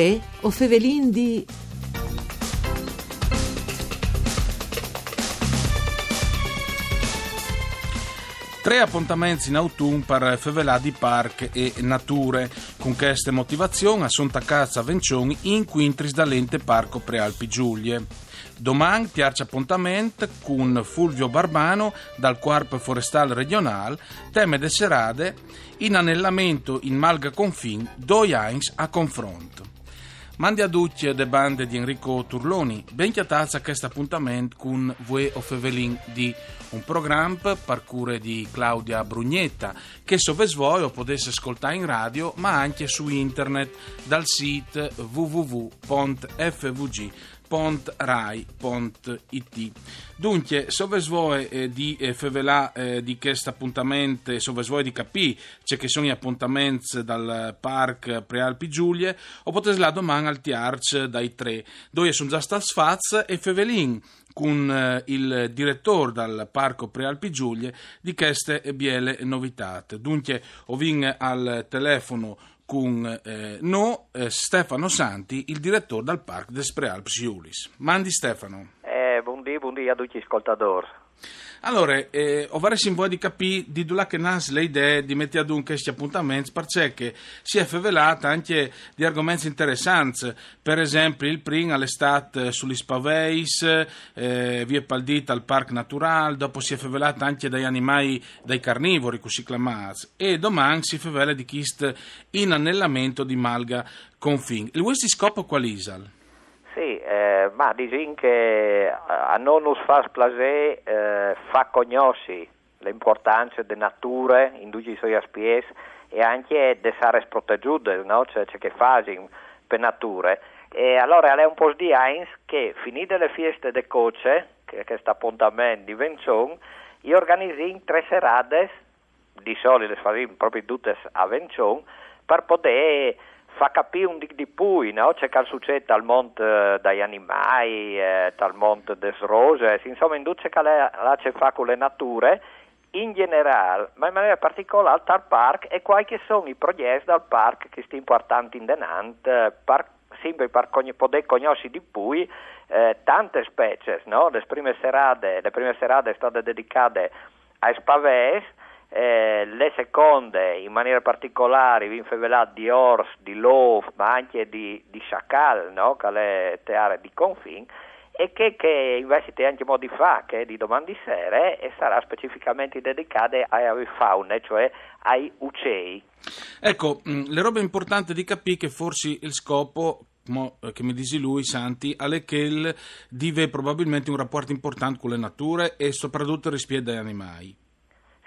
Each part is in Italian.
Uè, o Fevelin di... Tre appuntamenti in autunno per Fevelà di Park e Nature. Con queste motivazioni a Vencioni in quintris dall'ente Parco Prealpi Giulie. Domani piace appuntamento con Fulvio Barbano dal Corpo Forestale Regionale, teme de serade, in annellamento in Malga Confin, due Heinz a confronto. Mandi a tutti le bande di Enrico Turloni, ben chiatazza a questo appuntamento con Vue o Fevelin di un programma per di Claudia Brugnetta che sovesvoi o potesse ascoltare in radio ma anche su internet dal sito www.fvg pontrai.it. Dunque, sovesvoe eh, di eh, fevelà eh, di questo appuntamento, sovesvoe di capì, c'è che sono gli appuntamenti dal Park Prealpi Giulie, o potete la domani al Tiarch dai tre, dove sono già stati faz e fevelin con eh, il direttore dal Parco Prealpi Giulie di queste biele novità. Dunque, ovin al telefono con eh, no, eh, Stefano Santi, il direttore del Parco des Prealps Iulis. Mandi Stefano. Eh, buondì, buondì a tutti gli ascoltatori. Allora, eh, ho vorrei in voi di capire di dove che nasce le idee di mettere ad un questi appuntamenti perché si è fevelata anche di argomenti interessanti. Per esempio, il primo all'estate sugli Spaveis, eh, via Paldita al Parco Natural, dopo si è fevelata anche dagli animali, dai carnivori, così chiamati. E domani si fevela di chist in annellamento di Malga Confin. Il vostro scopo qual è? Sì, eh, ma dicono che eh, a non nos fa splase eh, fa conosci l'importanza delle nature in tutti i suoi aspetti e anche di essere proteggute, no? cioè, cioè che fanno per nature. E allora è un po' di Heinz che finite le feste de coce, che è questo appuntamento di Vencion, io organizzo tre serate, di solito le faremo proprio tutte a Vencion, per poter fa capire un di più, no? c'è che succede al mondo eh, degli animali, eh, al mondo delle rose, insomma in tutte che la c'è fa con le nature in generale, ma in maniera particolare al parco e quali sono i progetti dal parco che sono importanti in denant, per, sempre per poter conoscere di più eh, tante specie, no? le prime serate, le prime serate sono state dedicate ai spavesi, eh, le seconde in maniera particolare vi infevelate di ors, di lof, ma anche di, di sciacal, no? che è teare di confin, e che, che invece anche modi fa, che è di domani sera, e sarà specificamente dedicata ai faune, cioè ai ucei. Ecco, mm, le robe importanti di capire che forse il scopo eh, che mi dici lui, Santi, alle che dive probabilmente un rapporto importante con le nature e soprattutto rispetto agli animali.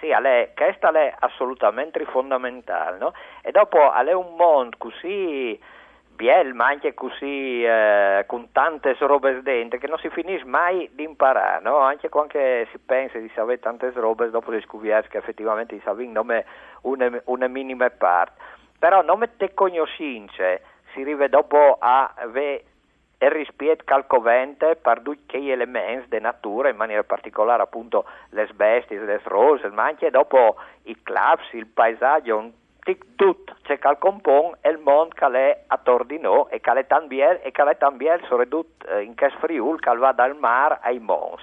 Sì, è, questa è assolutamente fondamentale, no? E dopo è un mondo così biel, ma anche così eh, con tante robe dentro che non si finisce mai di imparare, no? Anche quando si pensa di sapere tante robe, dopo si scopre che effettivamente si sapere non una, una minima parte. Però non te conoscenze si arriva dopo a avere e rispetto calcovente per tutti elementi di natura, in maniera particolare appunto le bestie, le rose, ma anche dopo i claps, il paesaggio, tutto c'è che compon e il mondo che è attorno di noi e che è tan bien e che è tan bien soprattutto eh, in questo friul che va dal mare ai mons.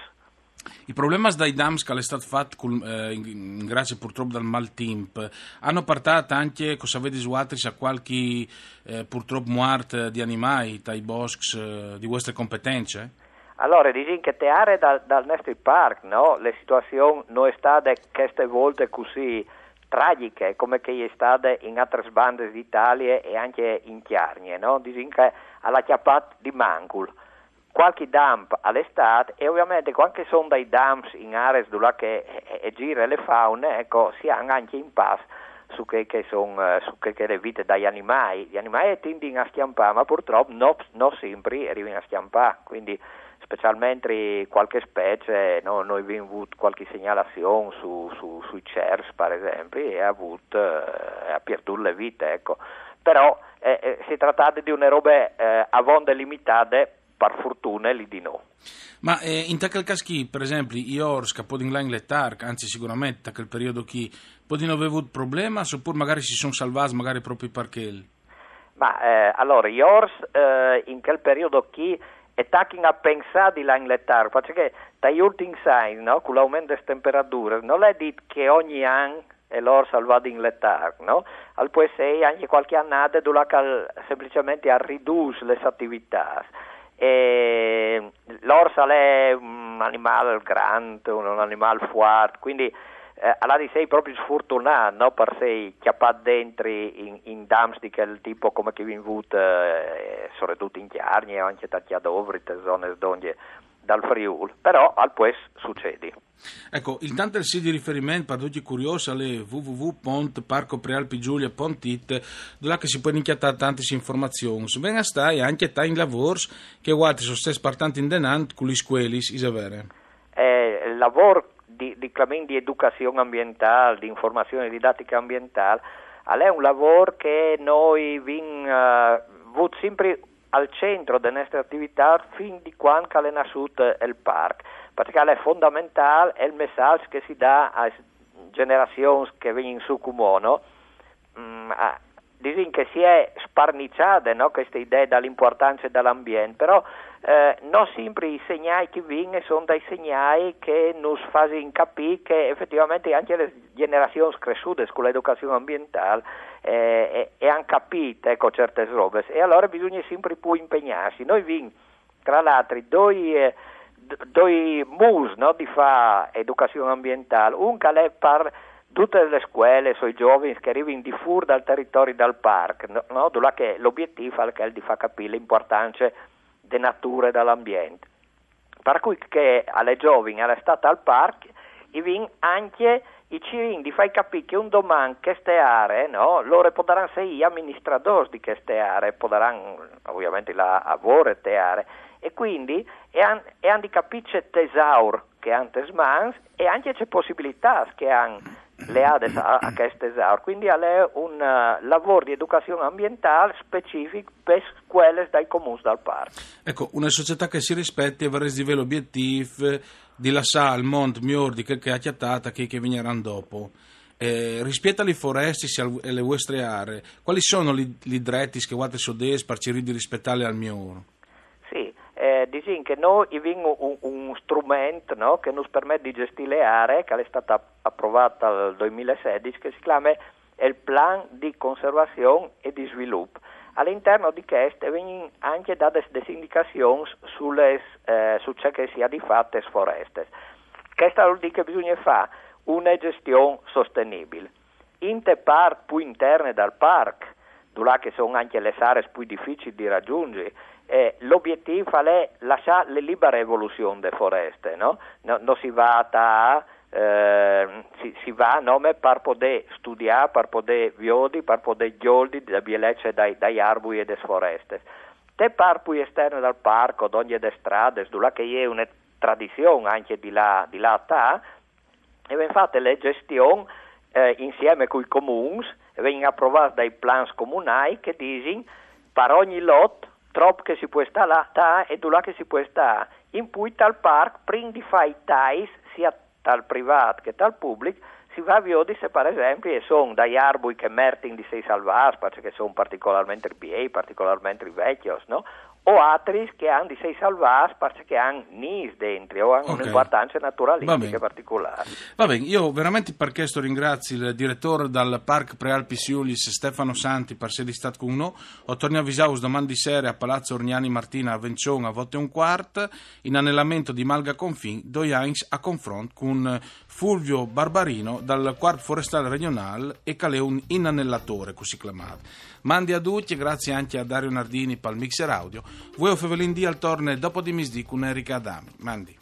I problemi dai dams che è stato fatto eh, grazie purtroppo dal maltempo hanno portato anche, cosa vedi altri, a qualche eh, purtroppo morte di animali dai boschi eh, di queste competenze? Allora, dici che te aree dal, dal nostro parco, no? le situazioni non sono state queste volte così tragiche come che è state in altre bande d'Italia e anche in Chiarnie, no? Dici che alla chiappata di Mancul qualche dump all'estate e ovviamente quando sono dei dumps in aree che e, gira le faune, ecco, si hanno anche in pass su che, che sono che le vite degli animali. Gli animali tendono a schiampare, ma purtroppo non no sempre arrivano a schiampare, quindi specialmente qualche specie, no, noi abbiamo avuto qualche segnalazione su, su, sui CERS per esempio e ha avuto, eh, ha perduto le vite, ecco. Però eh, eh, si tratta di una robe eh, a vonde limitate per fortuna lì di no. Ma eh, in tal caso, per esempio, io scappo in l'Angleterra, anzi sicuramente, quel periodo non avevo avuto problemi, oppure magari si sono salvati magari proprio perché... Ma eh, allora, gli ors eh, in quel periodo chi e tacchino a pensare di là in lettare, perché dagli ultimi anni, no, con l'aumento delle temperature, non è detto che ogni anno e l'orsa va in lettare, no? Al può essere anche qualche annata dove semplicemente a ridurre le attività. E l'orsa è un animale grande, un animale forte, quindi eh, allora sei proprio sfortunato no? per sei chiappato dentro in, in dams di quel tipo come che vi invut eh, soprattutto in Chiarni e anche a Chiadovri, zone donde dal Friul, però al pues succede. Ecco, il tanto il sito di riferimento per tutti i curiosi è www.parcoprealpigiulia.it dove si può inchiatare tante informazioni. Ben stai anche in lavori che altri sono stati partanti in denant con le scuole, isavere. Eh, lavoro di, di, di educazione ambientale, di informazione didattica ambientale, è un lavoro che noi abbiamo uh, sempre al centro delle nostre attività fin di quando è nasciuto il parco, perché è fondamentale il messaggio che si dà alle generazioni che vengono su Cumono, mm, dicono che si è sparniciata no, questa idea dell'importanza dell'ambiente, però eh, non sempre i segnali che vengono sono dei segnali che ci fanno capire che effettivamente anche le generazioni cresciute con l'educazione ambientale eh, e, hanno capito ecco, certe robe e allora bisogna sempre più impegnarsi. Noi abbiamo tra l'altro due, eh, due mus no, di fare educazione ambientale, un che è per tutte le scuole, i giovani che arrivano di fuori dal territorio del parco, no? l'obiettivo è di far capire l'importanza della natura e dell'ambiente. Per cui che alle giovani alle state al parco, i anche i cirin di fai capire che un domani queste aree, no, loro potranno essere gli amministratori di queste aree, potranno ovviamente la lavoro te aree, e quindi hanno di capire tesaur che hanno tesmans e anche c'è possibilità che hanno le ADES a, a Castesaur, quindi è un uh, lavoro di educazione ambientale specifico per quelle dai comuni dal parco. Ecco, una società che si rispetti avrà l'obiettivo di lasciare il mondo migliore di quel che ha chiattata che, che vigneranno dopo. Eh, rispetto alle foreste e alle vostre aree, quali sono i dretti che su des per cercare di rispettarle al mio? eh, diciamo che noi abbiamo un, un strumento no, che ci permette di gestire le aree, che è stata approvata nel 2016, che si chiama il Plan di conservazione e di sviluppo. All'interno di questo vengono anche date indicazioni eh, su ciò che sia di fatto foreste. Questo vuol dire che bisogna fare una gestione sostenibile. In te parti più interne del parco, dove sono anche le aree più difficili di raggiungere, eh, l'obiettivo è lasciare la libera evoluzione delle foreste, no? no non si va a eh, si, si, va no, per poter studiare, per poter viodi, per poter gioldi da bielecce dai, dai arbui e dalle foreste. Te parpui esterne dal parco, d'ogni de strade, dove che è una tradizione anche di là, di là ta, e ben fatte le gestioni eh, insieme con i comuni, e vengono approvate dai plans comunali che dicono per ogni lot troppo che si può stare là e dove che si può stare. In cui tal parco, prima di fare i tais, sia dal privato che dal pubblico, si va a se per esempio sono dagli arbui che mertino di sei salvati perché sono particolarmente bei, particolarmente vecchi, no? O altri che hanno di sei salvati perché hanno nis dentro o hanno okay. un'importanza naturalistica particolare. Va bene, io veramente per questo ringrazio il direttore del Parco Prealpi Siulis Stefano Santi per essere stato con noi. Ho tornato a visare domani sera a Palazzo Orniani Martina a Vencion a volte un quarto in annellamento di Malga Confin, due anni a confronto con Fulvio Barbarino dal Quarto Forestale Regionale e Caleun inanellatore, così chiamato. Mandi a e grazie anche a Dario Nardini per il mixer audio. Voi o Fevelin di al torne dopo di misdì con Erika Adami. Mandi.